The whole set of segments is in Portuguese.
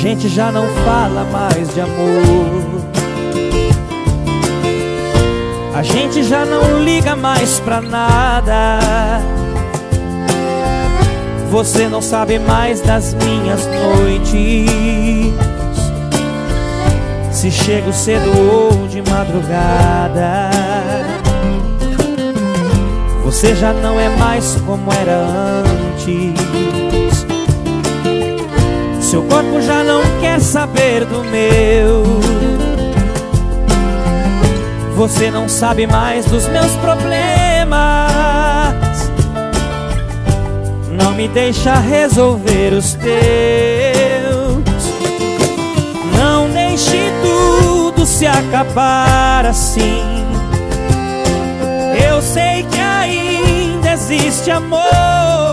gente já não fala mais de amor. A gente já não liga mais pra nada. Você não sabe mais das minhas noites. Se chego cedo ou de madrugada. Você já não é mais como era antes. Seu corpo já não quer saber do meu. Você não sabe mais dos meus problemas. Não me deixa resolver os teus. Não deixe tudo se acabar assim. Eu sei que ainda existe amor.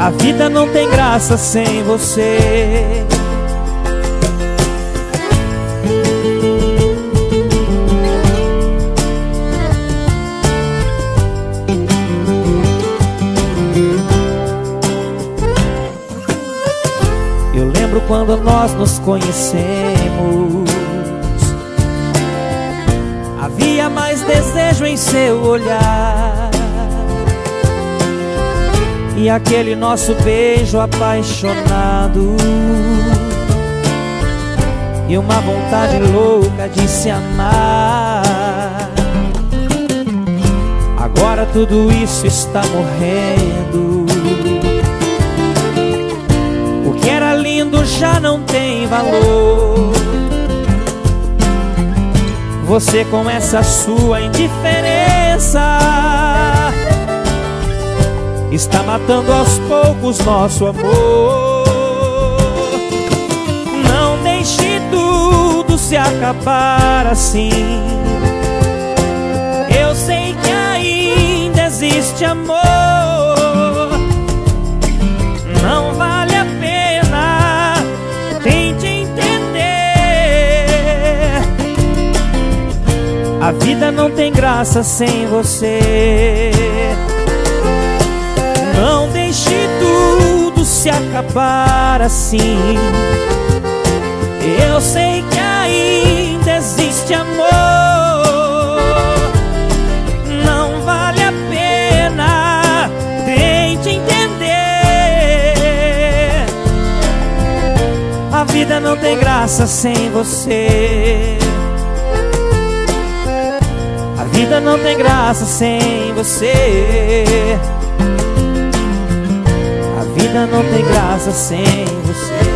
A vida não tem graça sem você. Eu lembro quando nós nos conhecemos. Havia mais desejo em seu olhar. E aquele nosso beijo apaixonado. E uma vontade louca de se amar. Agora tudo isso está morrendo. O que era lindo já não tem valor. Você com essa sua indiferença está matando aos poucos nosso amor. Não deixe tudo se acabar assim. Eu sei que ainda existe amor. Não vale a pena, tente entender. A vida não tem graça sem você. Não deixe tudo se acabar assim. Eu sei que ainda existe amor. Não vale a pena, tente entender. A vida não tem graça sem você. A vida não tem graça sem você. Vida não tem graça sem você.